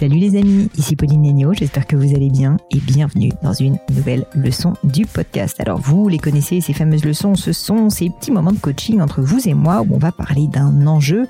Salut les amis, ici Pauline Negno, j'espère que vous allez bien et bienvenue dans une nouvelle leçon du podcast. Alors vous les connaissez, ces fameuses leçons, ce sont ces petits moments de coaching entre vous et moi où on va parler d'un enjeu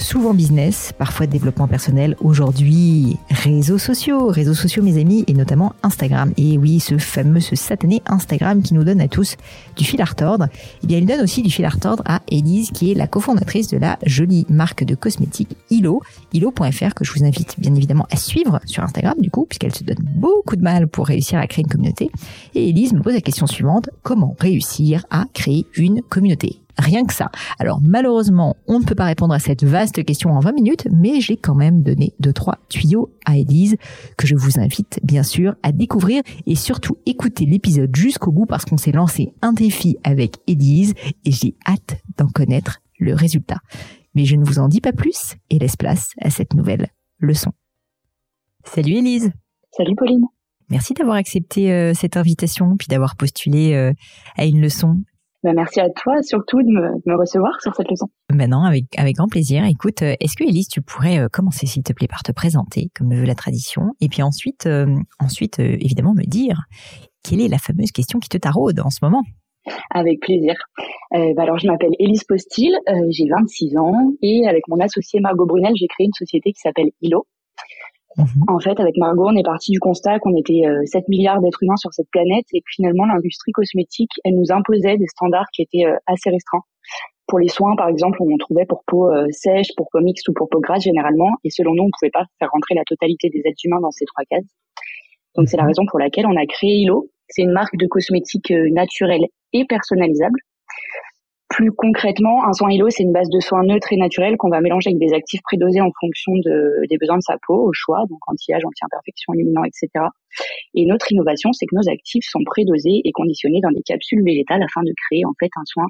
souvent business, parfois développement personnel, aujourd'hui réseaux sociaux, réseaux sociaux mes amis, et notamment Instagram. Et oui, ce fameux, ce satané Instagram qui nous donne à tous du fil à retordre, eh bien il donne aussi du fil à retordre à Elise qui est la cofondatrice de la jolie marque de cosmétiques Hilo, Hilo.fr que je vous invite bien évidemment à suivre sur Instagram du coup, puisqu'elle se donne beaucoup de mal pour réussir à créer une communauté. Et Elise me pose la question suivante, comment réussir à créer une communauté? Rien que ça. Alors malheureusement, on ne peut pas répondre à cette vaste question en 20 minutes, mais j'ai quand même donné deux trois tuyaux à Elise que je vous invite bien sûr à découvrir et surtout écouter l'épisode jusqu'au bout parce qu'on s'est lancé un défi avec Elise et j'ai hâte d'en connaître le résultat. Mais je ne vous en dis pas plus et laisse place à cette nouvelle leçon. Salut Elise. Salut Pauline. Merci d'avoir accepté euh, cette invitation puis d'avoir postulé euh, à une leçon. Bah, merci à toi surtout de me, recevoir sur cette leçon. Ben non, avec, avec grand plaisir. Écoute, euh, est-ce que Elise, tu pourrais euh, commencer s'il te plaît par te présenter, comme le veut la tradition, et puis ensuite, euh, ensuite évidemment me dire quelle est la fameuse question qui te taraude en ce moment? Avec plaisir. Euh, bah alors, je m'appelle Elise Postil, j'ai 26 ans et avec mon associé Margot Brunel, j'ai créé une société qui s'appelle ILO. Mhm. En fait, avec Margot, on est parti du constat qu'on était 7 euh, milliards d'êtres humains sur cette planète et que finalement, l'industrie cosmétique, elle nous imposait des standards qui étaient euh, assez restreints. Pour les soins, par exemple, on trouvait pour peau euh, sèche, pour peau mixte ou pour peau grasse généralement, et selon nous, on ne pouvait pas faire rentrer la totalité des êtres humains dans ces trois cases. Donc, c'est la mhm. raison pour laquelle on a créé Hilo. C'est une marque de cosmétiques naturels et personnalisables plus concrètement, un soin Hilo, c'est une base de soins neutre et naturel qu'on va mélanger avec des actifs prédosés en fonction de, des besoins de sa peau, au choix, donc anti-âge, anti-imperfection, illuminant, etc. Et notre innovation, c'est que nos actifs sont prédosés et conditionnés dans des capsules végétales afin de créer en fait un soin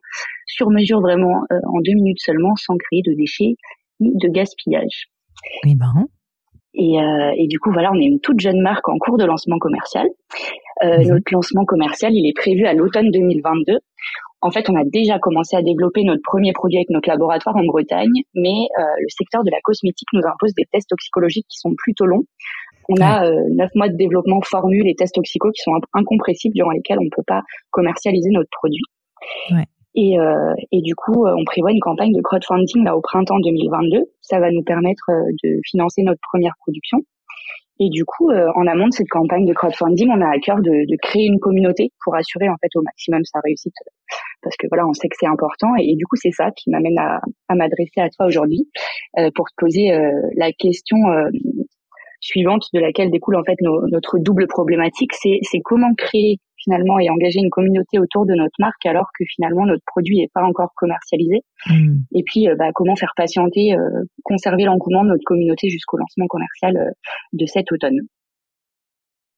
sur mesure vraiment euh, en deux minutes seulement, sans créer de déchets ni de gaspillage. Eh ben. Et, euh, et, du coup, voilà, on est une toute jeune marque en cours de lancement commercial. Euh. Notre lancement commercial, il est prévu à l'automne 2022 en fait, on a déjà commencé à développer notre premier produit avec notre laboratoire en Bretagne, mais euh, le secteur de la cosmétique nous impose des tests toxicologiques qui sont plutôt longs. On a euh, neuf mois de développement formule et tests toxicaux qui sont incompressibles durant lesquels on ne peut pas commercialiser notre produit. Ouais. Et, euh, et, du coup, on prévoit une campagne de crowdfunding là au printemps 2022. Ça va nous permettre de financer notre première production. Et du coup, euh, en amont de cette campagne de crowdfunding, on a à cœur de, de, créer une communauté pour assurer en fait au maximum sa réussite, parce que voilà, on sait que c'est important. Et, du coup, c'est ça qui m'amène à, à m'adresser à toi aujourd'hui euh, pour te poser euh, la question suivante de laquelle découle en fait notre double problématique, c'est comment créer finalement et engager une communauté autour de notre marque alors que finalement notre produit n'est pas encore commercialisé. Hmm. Et puis euh, bah, comment faire patienter, euh, conserver l'engouement de notre communauté jusqu'au lancement commercial euh, de cet automne?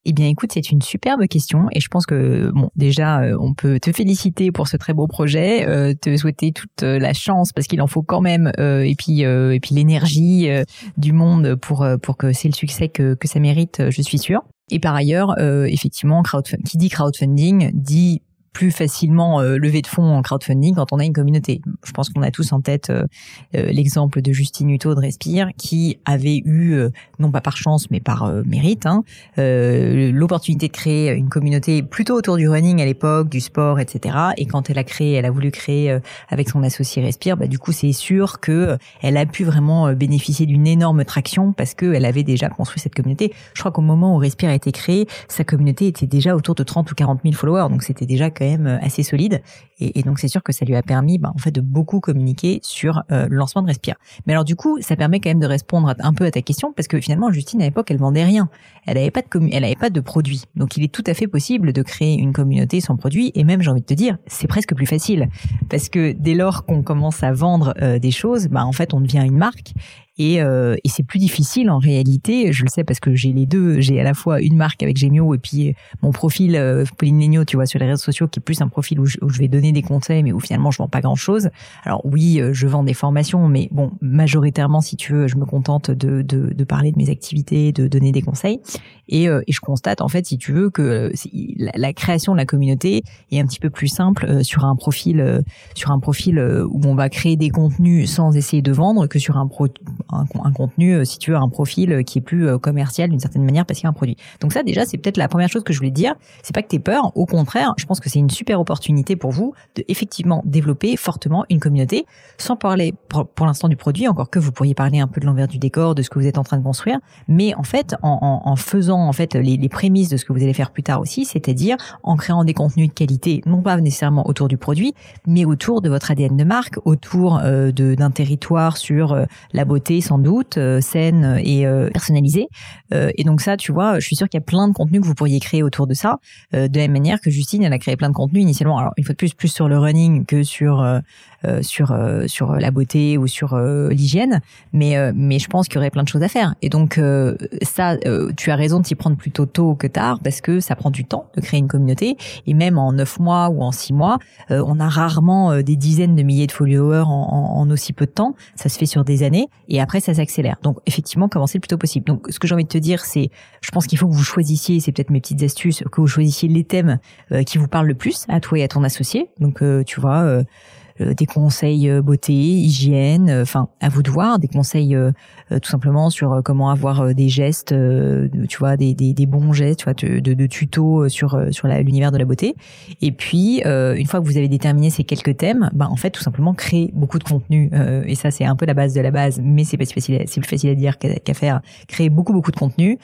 Eh bien, écoute, c'est une superbe question et je pense que bon, déjà, on peut te féliciter pour ce très beau projet, te souhaiter toute la chance parce qu'il en faut quand même et puis et puis l'énergie du monde pour pour que c'est le succès que que ça mérite, je suis sûre. Et par ailleurs, euh, effectivement, qui dit crowdfunding dit plus facilement euh, lever de fonds en crowdfunding quand on a une communauté. Je pense qu'on a tous en tête euh, euh, l'exemple de Justine Hutto de Respire qui avait eu, non pas par chance mais par mérite, hein, l'opportunité de créer une communauté plutôt autour du running à l'époque, du sport, etc. Et quand elle a créé, elle a voulu créer avec son associé Respire, bah, du coup c'est sûr que elle a pu vraiment bénéficier d'une énorme traction parce qu'elle avait déjà construit cette communauté. Je crois qu'au moment où Respire a été créé, sa communauté était déjà autour de 30 ou 40 000 followers, donc c'était déjà même euh, assez solide. Et, donc c'est sûr que ça lui a permis, bah, en fait, de beaucoup communiquer sur euh, le lancement de Respire. Mais alors du coup, ça permet quand même de répondre un peu à ta question parce que finalement, Justine à l'époque, elle vendait rien. Elle n'avait pas de elle avait pas de produit. Donc il est tout à fait possible de créer une communauté sans produit. Et même, j'ai envie de te dire, c'est presque plus facile parce que dès lors qu'on commence à vendre euh, des choses, bah en fait, on devient une marque et, euh, et c'est plus difficile en réalité. Je le sais parce que j'ai les deux. J'ai à la fois une marque avec Gemio et puis mon profil euh, Pauline Legno, tu vois, sur les réseaux sociaux, qui est plus un profil où je, vais donner des conseils, mais où finalement je vends pas grand chose. Alors oui, euh, je vends des formations, mais bon, majoritairement, si tu veux, je me contente de, de, de parler de mes activités, de donner des conseils. Et, euh, et je constate en fait, si tu veux, que la, la, création de la communauté est un petit peu plus simple sur un profil, sur un profil où on va créer des contenus sans essayer de vendre que sur un pro un, contenu, euh, si tu veux, un profil euh, qui est plus euh, commercial d'une certaine manière parce qu'il y a un produit. Donc ça, déjà, c'est peut-être la première chose que je voulais dire. C'est pas que tu peur. Au contraire, je pense que c'est une super opportunité pour vous de effectivement développer fortement une communauté sans parler pour, l'instant du produit, encore que vous pourriez parler un peu de l'envers du décor, de ce que vous êtes en train de construire. Mais en fait, en, faisant en fait les, les, prémices de ce que vous allez faire plus tard aussi, c'est-à-dire en créant des contenus de qualité, non pas nécessairement autour du produit, mais autour de votre ADN de marque, autour d'un territoire sur la beauté sans doute, euh, saine et euh, personnalisée. Euh, et donc ça, tu vois, je suis sûre qu'il y a plein de contenus que vous pourriez créer autour de ça. de la même manière que Justine, elle a créé plein de contenus initialement. Alors une fois de plus, plus sur le running que sur sur euh, sur la beauté ou sur euh, l'hygiène, mais mais je pense qu'il y aurait plein de choses à faire. Et donc ça, tu as raison de s'y prendre plutôt tôt que tard parce que ça prend du temps de créer une communauté et même en neuf mois ou en six mois, on a rarement des dizaines de milliers de followers en, en, aussi peu de temps. Ça se fait sur des années et après ça s'accélère. Donc effectivement, commencer le plus tôt possible. Donc ce que j'ai envie de te dire, c'est, je pense qu'il faut que vous choisissiez, c'est peut-être mes petites astuces, que vous choisissiez les thèmes qui vous parlent le plus à toi et à ton associé. Donc tu vois euh, des conseils euh, beauté, hygiène, euh, enfin à vous de voir, des conseils tout simplement sur comment avoir des gestes, tu vois, des, des, des, bons gestes, tu vois, de, de, tutos sur sur l'univers de la beauté. Et puis une fois que vous avez déterminé ces quelques thèmes, bah en fait tout simplement créer beaucoup de contenu. et ça c'est un peu la base de la base, mais c'est pas si facile, c'est plus facile à dire qu'à faire. Créer beaucoup beaucoup de contenu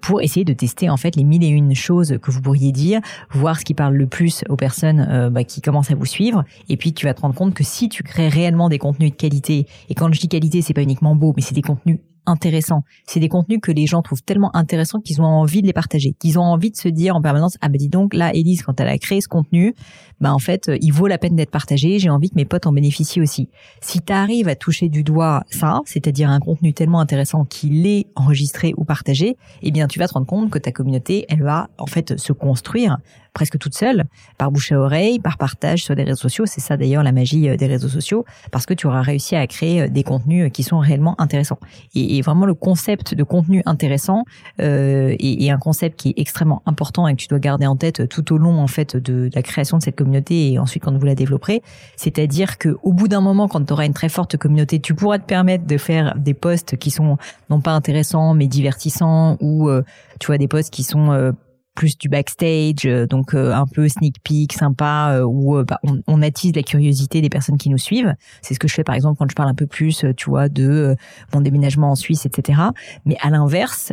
pour essayer de tester en fait les mille et une choses que vous pourriez dire, voir ce qui parle le plus aux personnes bah, qui commencent à vous suivre. Et puis tu vas rendre compte que si tu crées réellement des contenus de qualité, et quand je dis qualité, c'est pas uniquement beau, mais c'est des contenus intéressants. C'est des contenus que les gens trouvent tellement intéressants qu'ils ont envie de les partager, qu'ils ont envie de se dire en permanence ah ben dis donc là Elise quand elle a créé ce contenu, bah en fait il vaut la peine d'être partagé, j'ai envie que mes potes en bénéficient aussi. Si tu arrives à toucher du doigt ça, c'est-à-dire un contenu tellement intéressant qu'il est enregistré ou partagé, eh bien tu vas te rendre compte que ta communauté, elle va en fait se construire presque toute seule, par bouche à oreille, par partage sur les réseaux sociaux. C'est ça d'ailleurs la magie euh, des réseaux sociaux, parce que tu auras réussi à créer euh, des contenus euh, qui sont réellement intéressants. Et, vraiment le concept de contenu intéressant euh, est, un concept qui est extrêmement important et que tu dois garder en tête tout au long en fait de, la création de cette communauté et ensuite quand vous la développerez. C'est-à-dire que au bout d'un moment, quand tu auras une très forte communauté, tu pourras te permettre de faire des posts qui sont non pas intéressants mais divertissants ou tu vois des posts qui sont plus du backstage, euh, donc euh, un peu sneak peek, sympa, euh, où bah, on, attise la curiosité des personnes qui nous suivent. C'est ce que je fais par exemple quand je parle un peu plus, tu vois, de mon déménagement en Suisse, etc. Mais à l'inverse,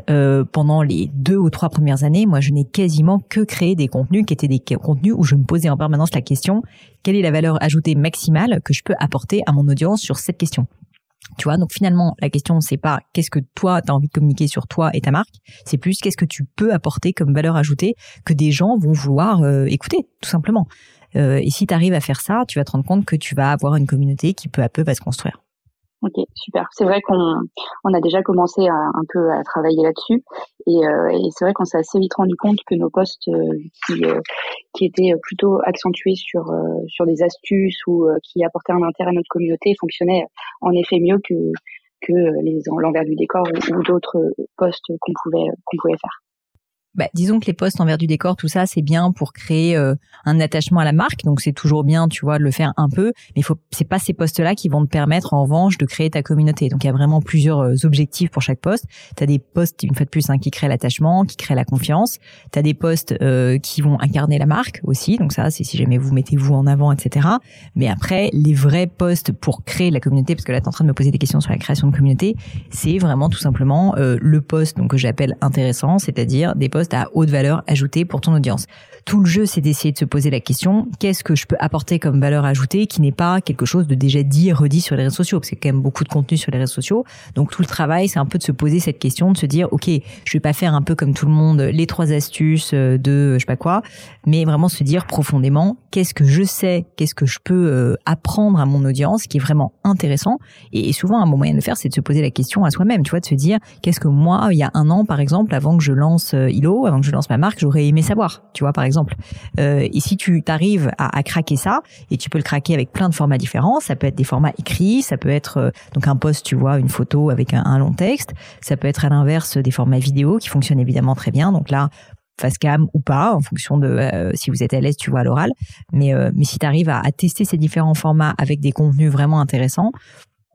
pendant les deux ou trois premières années, moi, je n'ai quasiment que créé des contenus qui étaient des contenus où je me posais en permanence la question quelle est la valeur ajoutée maximale que je peux apporter à mon audience sur cette question? Tu vois, donc finalement, la question, c'est pas qu'est-ce que toi, tu as envie de communiquer sur toi et ta marque, c'est plus qu'est-ce que tu peux apporter comme valeur ajoutée que des gens vont vouloir euh, écouter, tout simplement. Euh, et si tu arrives à faire ça, tu vas te rendre compte que tu vas avoir une communauté qui peu à peu va se construire. Ok, super. C'est vrai qu'on on a déjà commencé à, un peu à travailler là-dessus et, euh, et c'est vrai qu'on s'est assez vite rendu compte que nos posts euh, qui euh, qui étaient plutôt accentués sur sur des astuces ou qui apportaient un intérêt à notre communauté fonctionnaient en effet mieux que que les l'envers du décor ou, ou d'autres posts qu'on pouvait qu'on pouvait faire. Bah, disons que les posts envers du décor, tout ça, c'est bien pour créer euh, un attachement à la marque. Donc c'est toujours bien, tu vois, de le faire un peu. Mais faut, c'est pas ces posts-là qui vont te permettre, en revanche, de créer ta communauté. Donc il y a vraiment plusieurs euh, objectifs pour chaque post. Tu as des posts, une fois de plus, hein, qui créent l'attachement, qui créent la confiance. Tu as des posts euh, qui vont incarner la marque aussi. Donc ça, c'est si jamais vous mettez vous en avant, etc. Mais après, les vrais posts pour créer la communauté, parce que là, tu es en train de me poser des questions sur la création de communauté, c'est vraiment tout simplement le post donc que j'appelle intéressant, c'est-à-dire des à haute valeur ajoutée pour ton audience. Tout le jeu, c'est d'essayer de se poser la question qu'est-ce que je peux apporter comme valeur ajoutée qui n'est pas quelque chose de déjà dit et redit sur les réseaux sociaux, parce qu'il y a quand même beaucoup de contenu sur les réseaux sociaux. Donc tout le travail, c'est un peu de se poser cette question, de se dire ok, je vais pas faire un peu comme tout le monde les trois astuces de je sais pas quoi, mais vraiment se dire profondément qu'est-ce que je sais, qu'est-ce que je peux euh, apprendre à mon audience qui est vraiment intéressant. Et, souvent, un bon moyen de le faire, c'est de se poser la question à soi-même, tu vois, de se dire qu'est-ce que moi, il y a un an, par exemple, avant que je lance euh, Avant que je lance ma marque, j'aurais aimé savoir, tu vois, par exemple. Euh, et si tu t'arrives à, craquer ça, et tu peux le craquer avec plein de formats différents, ça peut être des formats écrits, ça peut être euh, donc un post, tu vois, une photo avec un, long texte, ça peut être à l'inverse des formats vidéo qui fonctionnent évidemment très bien. Donc là, face cam ou pas, en fonction de euh, si vous êtes à l'aise, tu vois, à l'oral. Mais, euh, mais si tu arrives à, tester ces différents formats avec des contenus vraiment intéressants,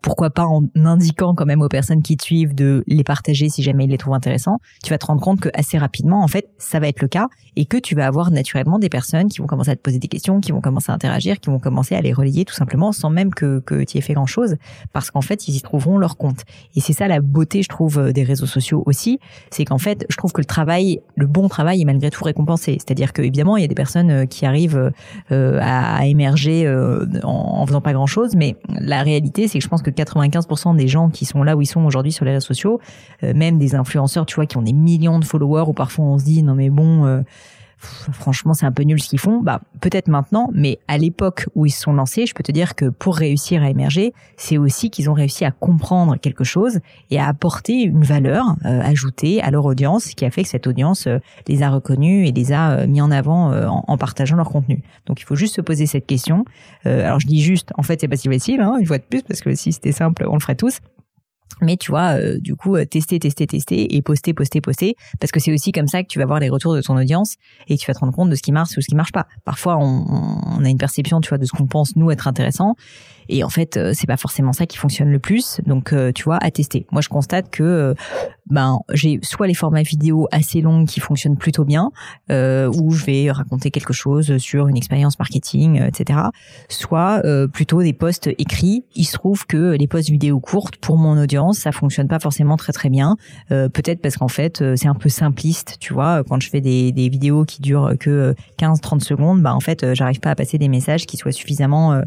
pourquoi pas en indiquant quand même aux personnes qui te suivent de les partager si jamais ils les trouvent intéressants, tu vas te rendre compte que assez rapidement, en fait, ça va être le cas et que tu vas avoir naturellement des personnes qui vont commencer à te poser des questions, qui vont commencer à interagir, qui vont commencer à les relayer tout simplement sans même que, que tu aies fait grand chose parce qu'en fait, ils y trouveront leur compte. Et c'est ça la beauté, je trouve, euh, des réseaux sociaux aussi, c'est qu'en fait, je trouve que le travail, le bon travail est malgré tout récompensé. C'est-à-dire que évidemment, il y a des personnes euh, qui arrivent euh, à émerger en, en faisant pas grand chose, mais la réalité, c'est que je pense que 95% des gens qui sont là où ils sont aujourd'hui sur les réseaux sociaux, euh, même des influenceurs, tu vois, qui ont des millions de followers, ou parfois on se dit non mais bon, euh, franchement c'est un peu nul ce qu'ils font. Bah peut-être maintenant, mais à l'époque où ils se sont lancés, je peux te dire que pour réussir à émerger, c'est aussi qu'ils ont réussi à comprendre quelque chose et à apporter une valeur euh, ajoutée à leur audience, qui a fait que cette audience les a reconnus et les a mis en avant en, en, partageant leur contenu. Donc il faut juste se poser cette question. alors je dis juste, en fait c'est pas si facile, hein, une fois de plus, parce que si c'était simple, on le ferait tous. Mais tu vois, euh, du coup, euh, tester, tester, tester et poster, poster, poster, parce que c'est aussi comme ça que tu vas voir les retours de ton audience et tu vas te rendre compte de ce qui marche ou ce qui marche pas. Parfois, on, on a une perception, tu vois, de ce qu'on pense nous être intéressant, et en fait, euh, c'est pas forcément ça qui fonctionne le plus. Donc, tu vois, à tester. Moi, je constate que ben j'ai soit les formats vidéo assez longs qui fonctionnent plutôt bien, où je vais raconter quelque chose sur une expérience marketing, etc. Soit plutôt des posts écrits. Il se trouve que les posts vidéo courtes pour mon audience ça fonctionne pas forcément très très bien. Euh, peut-être parce qu'en fait, euh, c'est un peu simpliste, tu vois. Quand je fais des, des vidéos qui durent que 15-30 secondes, bah en fait, euh, j'arrive pas à passer des messages qui soient suffisamment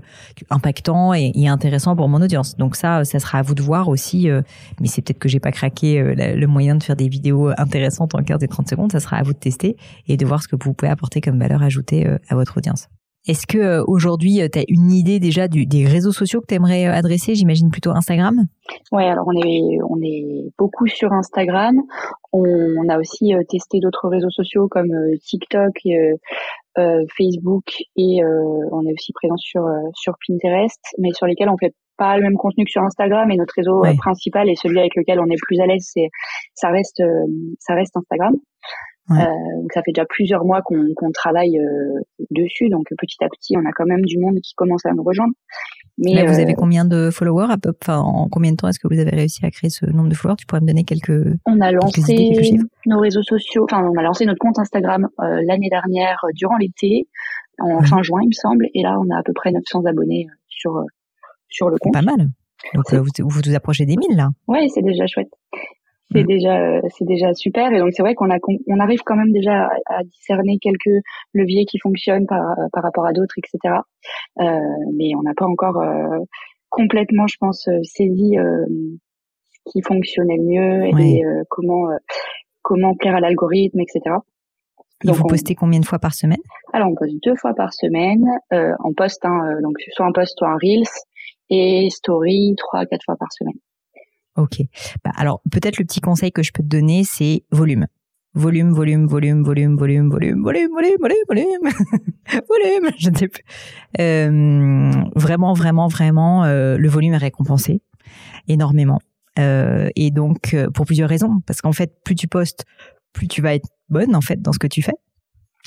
impactants et, intéressants pour mon audience. Donc ça, ça sera à vous de voir aussi. mais c'est peut-être que j'ai pas craqué le moyen de faire des vidéos intéressantes en 15 et 30 secondes. Ça sera à vous de tester et de voir ce que vous pouvez apporter comme valeur ajoutée à votre audience. Est-ce que euh, aujourd'hui, euh, tu as une idée déjà des réseaux sociaux que tu aimerais euh, adresser? J'imagine plutôt Instagram Ouais, alors on est, on est beaucoup sur Instagram. On, a aussi testé d'autres réseaux sociaux comme TikTok, euh, Facebook et on est aussi présent sur, sur Pinterest, mais sur lesquels on fait pas le même contenu que sur Instagram et notre réseau principal et celui avec lequel on est plus à l'aise, c'est ça reste ça reste Instagram. Euh, donc ça fait déjà plusieurs mois qu'on travaille euh, dessus, donc petit à petit, on a quand même du monde qui commence à nous rejoindre. Mais Là, vous avez euh, combien de followers à peu, enfin, en combien de temps est-ce que vous avez réussi à créer ce nombre de followers? Tu pourrais me donner quelques On a lancé nos réseaux sociaux, enfin on a lancé notre compte Instagram l'année dernière durant l'été, en fin juin il me semble, et là on a à peu près 900 abonnés sur sur le compte. Pas mal. Donc vous, vous vous approchez des 1000 là. Ouais, c'est déjà chouette c'est mm. déjà c'est déjà super et donc c'est vrai qu'on a on arrive quand même déjà à, discerner quelques leviers qui fonctionnent par par rapport à d'autres etc euh, mais on n'a pas encore euh, complètement je pense euh, saisi euh, ce qui fonctionnait le mieux et euh, comment comment plaire à l'algorithme etc et vous postez combien de fois par semaine? Alors on poste deux fois par semaine. Euh, on poste hein, donc soit un post soit un reels et story trois à quatre fois par semaine. Ok. Bah, alors peut-être le petit conseil que je peux te donner, c'est volume. Volume, volume, volume, volume, volume, volume, volume, volume, volume, volume, volume, je ne sais plus. Euh, vraiment, vraiment, vraiment, euh, le volume est récompensé énormément. Euh, et donc, pour plusieurs raisons. Parce qu'en fait, plus tu postes, plus tu vas être bonne en fait dans ce que tu fais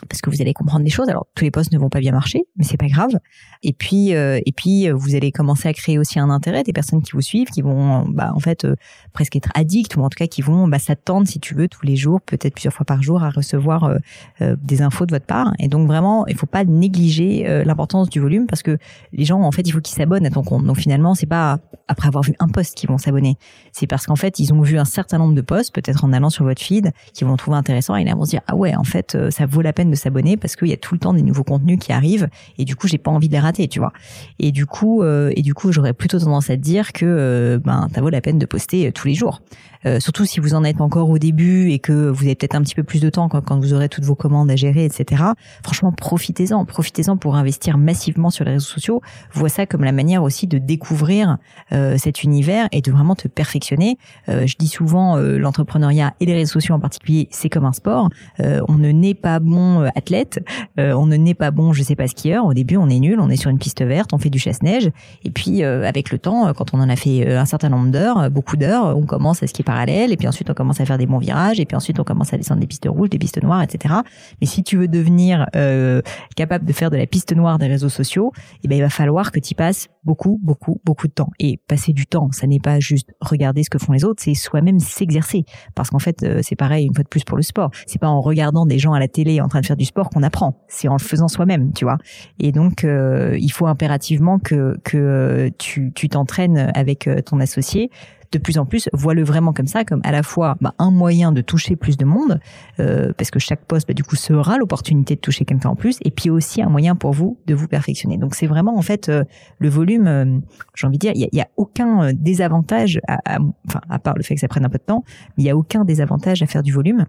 parce que vous allez comprendre des choses. Alors tous les postes ne vont pas bien marcher, mais c'est pas grave. Et puis euh, et puis euh, vous allez commencer à créer aussi un intérêt des personnes qui vous suivent, qui vont bah en fait euh, presque être addicts ou en tout cas qui vont bah, s'attendre si tu veux tous les jours, peut-être plusieurs fois par jour à recevoir des infos de votre part. Et donc vraiment, il faut pas négliger l'importance du volume parce que les gens en fait il faut qu'ils s'abonnent à ton compte. Donc finalement c'est pas après avoir vu un post qu'ils vont s'abonner, c'est parce qu'en fait ils ont vu un certain nombre de posts, peut-être en allant sur votre feed, qu'ils vont trouver intéressant et là vont se dire ah ouais en fait ça vaut la peine de s'abonner parce qu'il y a tout le temps des nouveaux contenus qui arrivent et du coup j'ai pas envie de les rater, tu vois. Et du coup euh, et du coup j'aurais plutôt tendance à te dire que euh, ben ça vaut la peine de poster euh, tous les jours. Euh, surtout si vous en êtes encore au début et que vous avez peut-être un petit peu plus de temps quand, quand vous aurez toutes vos commandes à gérer, etc. Franchement, profitez-en, profitez-en pour investir massivement sur les réseaux sociaux. Vois ça comme la manière aussi de découvrir euh, cet univers et de vraiment te perfectionner. Euh, je dis souvent, l'entrepreneuriat et les réseaux sociaux en particulier, c'est comme un sport. on ne naît pas bon athlète, on ne naît pas bon, je sais pas skieur. Au début, on est nul, on est sur une piste verte, on fait du chasse-neige, et puis avec le temps, quand on en a fait un certain nombre d'heures, beaucoup d'heures, on commence à skier et puis ensuite on commence à faire des bons virages, et puis ensuite on commence à descendre des pistes rouges, des pistes noires, etc. Mais si tu veux devenir euh, capable de faire de la piste noire des réseaux sociaux, eh ben il va falloir que tu passes beaucoup, beaucoup, beaucoup de temps. Et passer du temps, ça n'est pas juste regarder ce que font les autres, c'est soi-même s'exercer. Parce qu'en fait, euh, c'est pareil une fois de plus pour le sport. C'est pas en regardant des gens à la télé en train de faire du sport qu'on apprend. C'est en le faisant soi-même, tu vois. Et donc, euh, il faut impérativement que que tu tu t'entraînes avec ton associé de plus en plus voient-le vraiment comme ça, comme à la fois bah, un moyen de toucher plus de monde, euh, parce que chaque poste, bah, du coup, sera l'opportunité de toucher quelqu'un en plus, et puis aussi un moyen pour vous de vous perfectionner. Donc c'est vraiment en fait euh, le volume. Euh, j'ai envie de dire, il y a, aucun désavantage, à, enfin à part le fait que ça prenne un peu de temps, il y a aucun désavantage à faire du volume.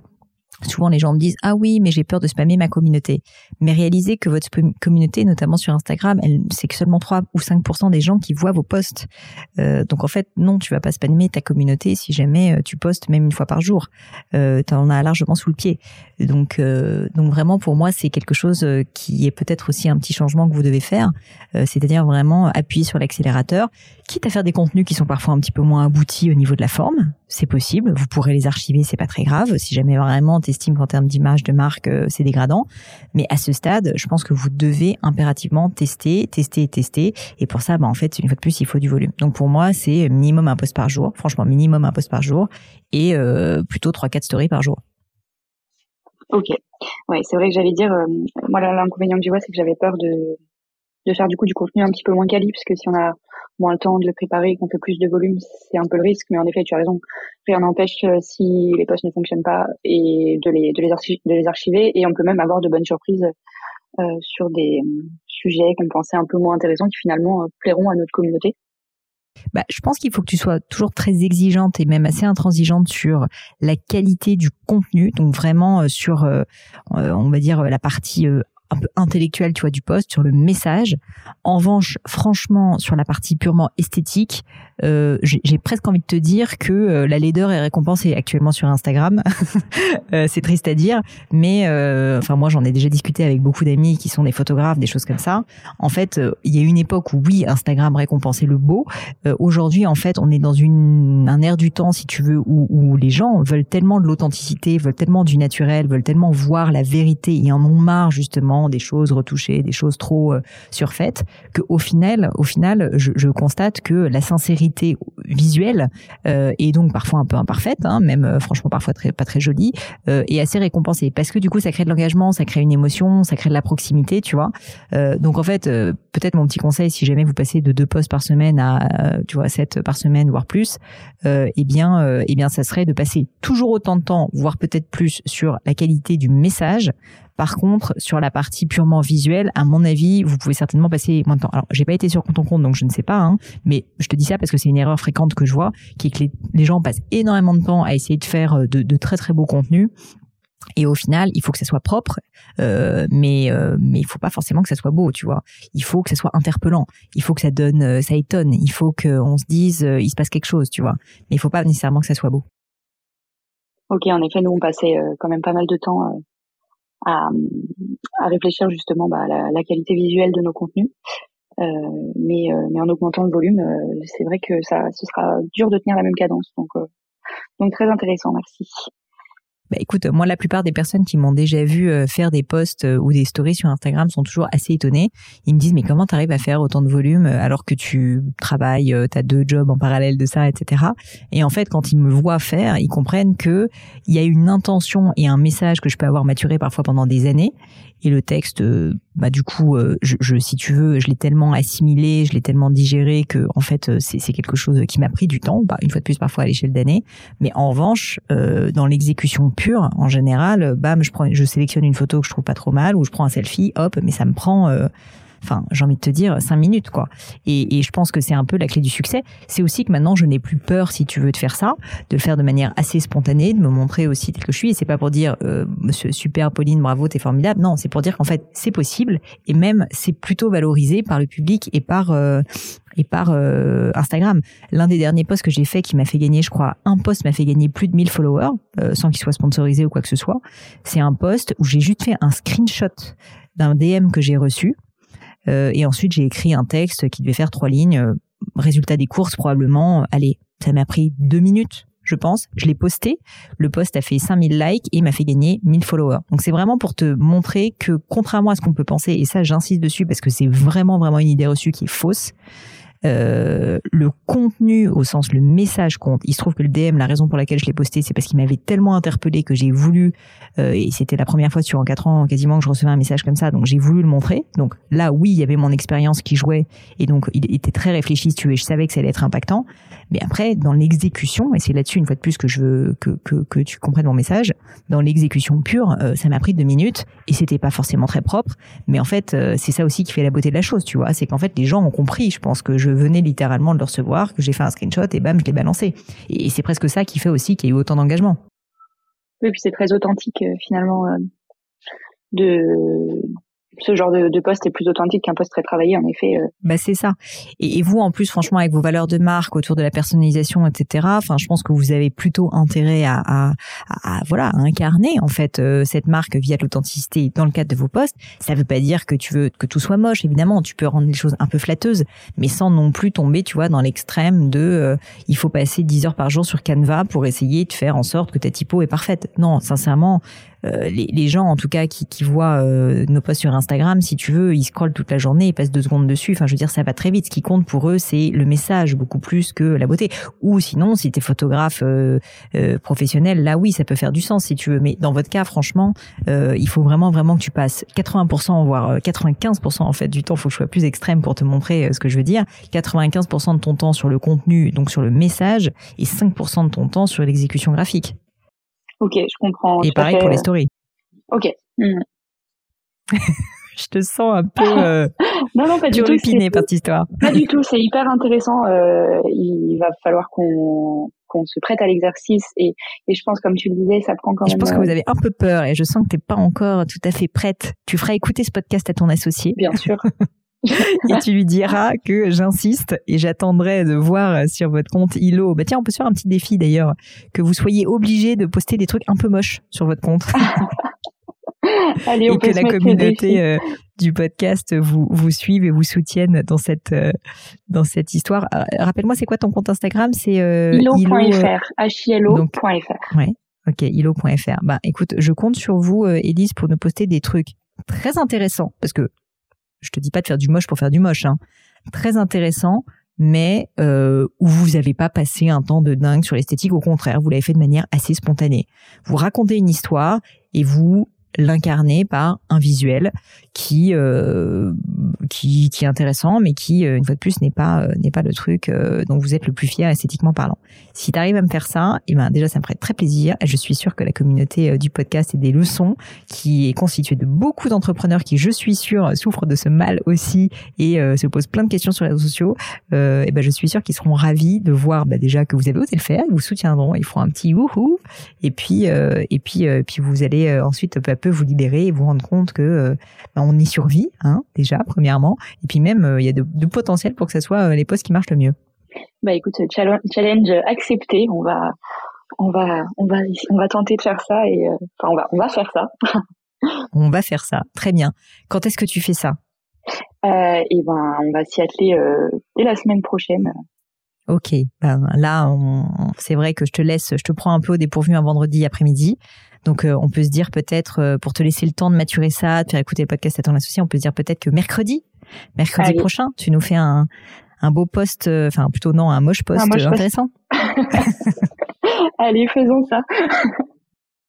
Souvent, les gens me disent ah oui, mais j'ai peur de spammer ma communauté. Mais réalisez que votre communauté, notamment sur Instagram, c'est que seulement 3 ou 5% des gens qui voient vos posts. Euh, donc en fait, non, tu vas pas spammer ta communauté si jamais euh, tu postes même une fois par jour. Euh, tu en as largement sous le pied. Donc, euh, donc vraiment pour moi, c'est quelque chose euh, qui est peut-être aussi un petit changement que vous devez faire, c'est-à-dire vraiment appuyer sur l'accélérateur, quitte à faire des contenus qui sont parfois un petit peu moins aboutis au niveau de la forme. C'est possible. Vous pourrez les archiver, c'est pas très grave. Si jamais vraiment estime qu'en termes d'image, de marque, euh, c'est dégradant. Mais à ce stade, je pense que vous devez impérativement tester, tester, tester. Et pour ça, bah, en fait, une fois de plus, il faut du volume. Donc pour moi, c'est minimum un post par jour. Franchement, minimum un post par jour et euh, plutôt 3-4 stories par jour. Ok. Ouais, c'est vrai que j'allais dire, euh, moi l'inconvénient que je vois, c'est que j'avais peur de de faire du coup du contenu un petit peu moins quali, parce que si on a moins le temps de le préparer, qu'on fait plus de volume, c'est un peu le risque. Mais en effet, tu as raison. Rien n'empêche euh, si les posts ne fonctionnent pas et de les de les, de les archiver. Et on peut même avoir de bonnes surprises euh, sur des euh, sujets qu'on pensait un peu moins intéressants qui finalement plairont à notre communauté. Bah, je pense qu'il faut que tu sois toujours très exigeante et même assez intransigeante sur la qualité du contenu, donc vraiment sur, on va dire, la partie un peu intellectuel, tu vois, du poste, sur le message. En revanche, franchement, sur la partie purement esthétique, euh, j'ai presque envie de te dire que euh, la laideur est récompensée actuellement sur Instagram. euh, c'est triste à dire, mais euh, enfin moi j'en ai déjà discuté avec beaucoup d'amis qui sont des photographes, des choses comme ça. En fait, euh, il y a une époque où oui, Instagram récompensait le beau. Aujourd'hui, en fait, on est dans une un air du temps, si tu veux, où, où les gens veulent tellement de l'authenticité, veulent tellement du naturel, veulent tellement voir la vérité et en ont marre justement des choses retouchées, des choses trop surfaites, que au final, au final, je, constate que la sincérité visuelle euh, et donc parfois un peu imparfaite, hein, même euh, franchement parfois pas très jolie, euh, et assez récompensée parce que du coup ça crée de l'engagement, ça crée une émotion, ça crée de la proximité, tu vois. Euh, donc en fait, euh, peut-être mon petit conseil, si jamais vous passez de deux postes par semaine à tu vois sept par semaine voire plus, eh bien eh bien ça serait de passer toujours autant de temps, voire peut-être plus sur la qualité du message par contre, sur la partie purement visuelle, à mon avis, vous pouvez certainement passer moins de temps. Alors, j'ai pas été sur ton compte, donc je ne sais pas, hein, mais je te dis ça parce que c'est une erreur fréquente que je vois, qui est que les, gens passent énormément de temps à essayer de faire euh, de, très très beaux contenus. Et au final, il faut que ça soit propre, euh, mais euh, mais il faut pas forcément que ça soit beau, tu vois. Il faut que ça soit interpellant. Il faut que ça donne, euh, ça étonne. Il faut qu'on se dise, il se passe quelque chose, tu vois. Mais il faut pas nécessairement que ça soit beau. Ok, en effet, nous on passait quand même pas mal de temps à, à réfléchir justement bah, à la, la, qualité visuelle de nos contenus. Euh, mais, euh, mais en augmentant le volume, euh, c'est vrai que ça, ce sera dur de tenir la même cadence. Donc, donc très intéressant, merci. Bah écoute, moi la plupart des personnes qui m'ont déjà vu euh, faire des posts euh, ou des stories sur Instagram sont toujours assez étonnées. Ils me disent mais comment tu arrives à faire autant de volume euh, alors que tu travailles, tu as deux jobs en parallèle de ça, etc. Et en fait, quand ils me voient faire, ils comprennent que il y a une intention et un message que je peux avoir maturé parfois pendant des années. Et le texte, bah du coup, je, je, si tu veux, je l'ai tellement assimilé, je l'ai tellement digéré que en fait, c'est quelque chose qui m'a pris du temps, bah, une fois de plus parfois à l'échelle d'années. Mais en revanche, dans l'exécution en général, bam, je prends, je sélectionne une photo que je trouve pas trop mal, ou je prends un selfie, hop, mais ça me prend, euh, enfin, j'ai envie de te dire, cinq minutes, quoi. Et, et je pense que c'est un peu la clé du succès. C'est aussi que maintenant, je n'ai plus peur, si tu veux, de faire ça, de le faire de manière assez spontanée, de me montrer aussi tel que je suis. Et c'est pas pour dire, euh, super Pauline, bravo, t'es formidable. Non, c'est pour dire qu'en fait, c'est possible, et même c'est plutôt valorisé par le public et par euh, et par euh, Instagram. L'un des derniers posts que j'ai fait qui m'a fait gagner, je crois, un post m'a fait gagner plus de 1000 followers euh, sans qu'il soit sponsorisé ou quoi que ce soit. C'est un post où j'ai juste fait un screenshot d'un DM que j'ai reçu et ensuite j'ai écrit un texte qui devait faire trois lignes. résultat des courses probablement. Allez, ça m'a pris deux minutes je pense. Je l'ai posté. Le post a fait 5000 likes et m'a fait gagner 1000 followers. Donc c'est vraiment pour te montrer que contrairement à ce qu'on peut penser, et ça j'insiste dessus parce que c'est vraiment vraiment une idée reçue qui est fausse, euh, le contenu au sens le message compte. Il se trouve que le DM, la raison pour laquelle je l'ai posté, c'est parce qu'il m'avait tellement interpellé que j'ai voulu, euh, et c'était la première fois sur en quatre ans quasiment que je recevais un message comme ça, donc j'ai voulu le montrer. Donc là, oui, il y avait mon expérience qui jouait, et donc il était très réfléchi, tu veux, je savais que ça allait être impactant. Mais après, dans l'exécution, et c'est là-dessus une fois de plus que je veux que, que, que tu comprennes mon message, dans l'exécution pure, euh, ça m'a pris deux minutes, et c'était pas forcément très propre, mais en fait, c'est ça aussi qui fait la beauté de la chose, tu vois, c'est qu'en fait les gens ont compris, je pense que je venais littéralement de le recevoir, que j'ai fait un screenshot et bam, je l'ai balancé. Et c'est presque ça qui fait aussi qu'il y a eu autant d'engagement. Oui, puis c'est très authentique euh, finalement euh, de ce genre de, poste est plus authentique qu'un poste très travaillé, en effet. Euh. Bah c'est ça. Et, vous, en plus, franchement, avec vos valeurs de marque autour de la personnalisation, etc. Enfin, je pense que vous avez plutôt intérêt à, à, à, voilà, incarner en fait euh, cette marque via l'authenticité dans le cadre de vos postes. Ça veut pas dire que tu veux que tout soit moche, évidemment. Tu peux rendre les choses un peu flatteuses, mais sans non plus tomber, tu vois, dans l'extrême de euh, il faut passer 10 heures par jour sur Canva pour essayer de faire en sorte que ta typo est parfaite. Non, sincèrement, euh, les, les, gens en tout cas qui, qui voient euh, nos posts sur Instagram, si tu veux, ils scrollent toute la journée, ils passent deux secondes dessus. Enfin, je veux dire, ça va très vite. Ce qui compte pour eux, c'est le message beaucoup plus que la beauté. Ou sinon, si tu es photographe euh, professionnel, là oui, ça peut faire du sens si tu veux. Mais dans votre cas, franchement, il faut vraiment vraiment que tu passes 80% voire 95% en fait du temps. Faut que je sois plus extrême pour te montrer ce que je veux dire. 95% de ton temps sur le contenu, donc sur le message, et 5% de ton temps sur l'exécution graphique. Ok, je comprends. Et pareil pour les stories. Ok. Hmm. je te sens un peu euh, non non pas du tout par cette histoire pas du tout c'est hyper intéressant euh, il va falloir qu'on qu'on se prête à l'exercice et, et je pense comme tu le disais ça prend quand même je pense que vous euh, avez un peu peur et je sens que t'es pas encore tout à fait prête tu feras écouter ce podcast à ton associé bien sûr et tu lui diras que j'insiste et j'attendrai de voir sur votre compte Ilo. Bah tiens, on peut se faire un petit défi d'ailleurs, que vous soyez obligé de poster des trucs un peu moches sur votre compte. Allez, on et que la communauté euh, du podcast vous vous suive et vous soutienne dans cette euh, dans cette histoire. Euh, rappelle-moi, c'est quoi ton compte Instagram? C'est ilo.fr, h-i-l-o.fr. Ouais. Ok, ilo.fr. Bah, écoute, je compte sur vous, Elise, pour nous poster des trucs très intéressants, parce que je te dis pas de faire du moche pour faire du moche, hein. Très intéressant, mais euh, où vous n'avez pas passé un temps de dingue sur l'esthétique. Au contraire, vous l'avez fait de manière assez spontanée. Vous racontez une histoire et vous l'incarner par un visuel qui euh, qui, qui est intéressant mais qui euh, une fois de plus n'est pas euh, n'est pas le truc euh, dont vous êtes le plus fier esthétiquement parlant. Si tu à me faire ça, et eh ben déjà ça me ferait très plaisir je suis sûre que la communauté du podcast et des leçons qui est constituée de beaucoup d'entrepreneurs qui je suis sûre souffrent de ce mal aussi et se posent plein de questions sur les réseaux sociaux, et eh ben je suis sûre qu'ils seront ravis de voir bah, déjà que vous avez osé le faire, ils vous soutiendront, ils feront un petit wouhou et puis et puis puis vous allez ensuite peu peu vous libérer et vous rendre compte que euh, bah, on y survit, hein, déjà, premièrement. Et puis même, euh, il y a de, de, potentiel pour que ce soit euh, les postes qui marchent le mieux. Bah écoute, challenge accepté. On va, on va, on va, on va tenter de faire ça et enfin on va, on va faire ça. on va faire ça. Très bien. Quand est-ce que tu fais ça? Euh, Et ben, on va s'y atteler dès la semaine prochaine. Ok, ben, là, c'est vrai que je te laisse, je te prends un peu au dépourvu un vendredi après-midi. Donc on peut se dire peut-être, pour te laisser le temps de maturer ça, de faire écouter le podcast à ton associé, on peut se dire peut-être que mercredi, mercredi prochain, tu nous fais un, un beau post, enfin plutôt non, un moche post intéressant. Allez, faisons ça.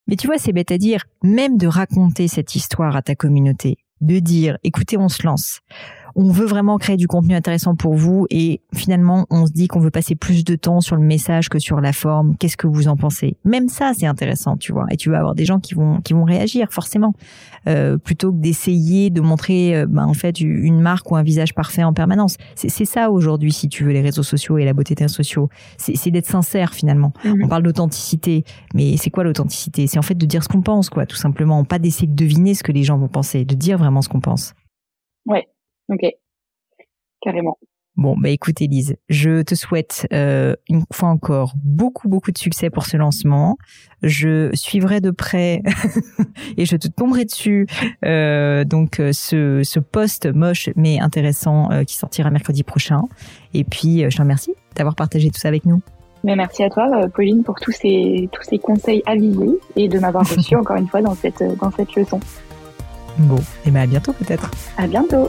Mais tu vois, c'est bête à dire, même de raconter cette histoire à ta communauté, de dire, écoutez, on se lance on veut vraiment créer du contenu intéressant pour vous et finalement on se dit qu'on veut passer plus de temps sur le message que sur la forme. Qu'est-ce que vous en pensez? Même ça c'est intéressant, tu vois. Et tu vas avoir des gens qui vont qui vont réagir forcément euh, plutôt que d'essayer de montrer euh, bah, en fait une marque ou un visage parfait en permanence. C'est ça aujourd'hui si tu veux les réseaux sociaux et la beauté des réseaux sociaux. C'est d'être sincère finalement. Mhm. On parle d'authenticité, mais c'est quoi l'authenticité? C'est en fait de dire ce qu'on pense quoi, tout simplement, pas d'essayer de deviner ce que les gens vont penser, de dire vraiment ce qu'on pense. Ouais, Ok, carrément. Bon, bah écoute Elise, je te souhaite euh, une fois encore beaucoup beaucoup de succès pour ce lancement. Je suivrai de près et je te tomberai dessus euh, donc euh, ce, ce post moche mais intéressant qui sortira mercredi prochain. Et puis je te remercie d'avoir partagé tout ça avec nous. Mais merci à toi Pauline pour tous ces tous ces conseils avisés et de m'avoir reçu encore une fois dans cette dans cette leçon. Bon, et ben à bientôt peut-être. À bientôt.